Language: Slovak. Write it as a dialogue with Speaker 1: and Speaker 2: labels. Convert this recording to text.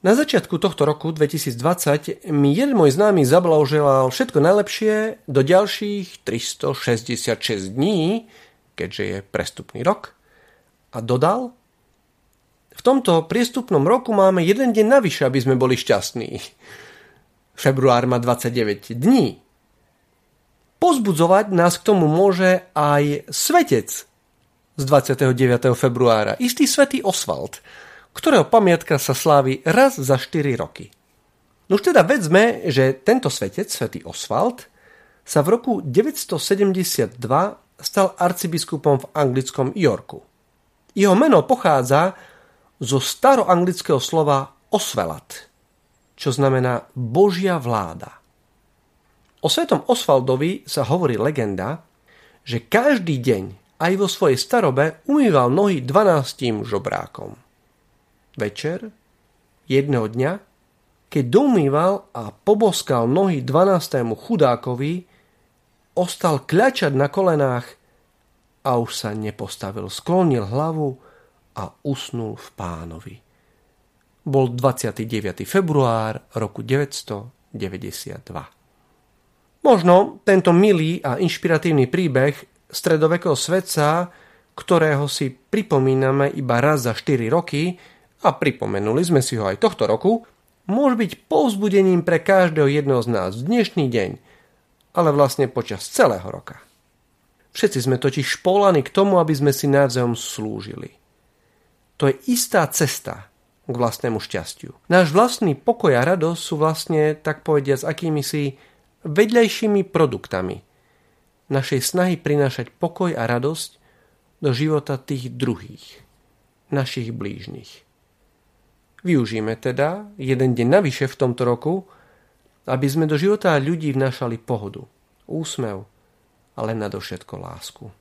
Speaker 1: Na začiatku tohto roku 2020 mi jeden môj známy zablahoželal všetko najlepšie do ďalších 366 dní, keďže je prestupný rok, a dodal, v tomto priestupnom roku máme jeden deň navyše, aby sme boli šťastní. Február má 29 dní. Pozbudzovať nás k tomu môže aj svetec z 29. februára, istý svetý Oswald, ktorého pamiatka sa slávi raz za 4 roky. No už teda vedzme, že tento svetec, svätý Oswald, sa v roku 972 stal arcibiskupom v anglickom Yorku. Jeho meno pochádza zo staroanglického slova osvelat, čo znamená Božia vláda. O svetom Osvaldovi sa hovorí legenda, že každý deň aj vo svojej starobe umýval nohy 12 žobrákom. Večer, jedného dňa, keď domýval a poboskal nohy 12. chudákovi, ostal kľačať na kolenách a už sa nepostavil. Sklonil hlavu a usnul v pánovi. Bol 29. február roku 992. Možno tento milý a inšpiratívny príbeh stredovekého svetca, ktorého si pripomíname iba raz za 4 roky, a pripomenuli sme si ho aj tohto roku, môže byť povzbudením pre každého jedného z nás v dnešný deň, ale vlastne počas celého roka. Všetci sme totiž špolaní k tomu, aby sme si navzájom slúžili. To je istá cesta k vlastnému šťastiu. Náš vlastný pokoj a radosť sú vlastne, tak povediať, s akými si vedľajšími produktami našej snahy prinášať pokoj a radosť do života tých druhých, našich blížnych. Využíme teda jeden deň navyše v tomto roku, aby sme do života ľudí vnášali pohodu, úsmev, ale nadovšetko lásku.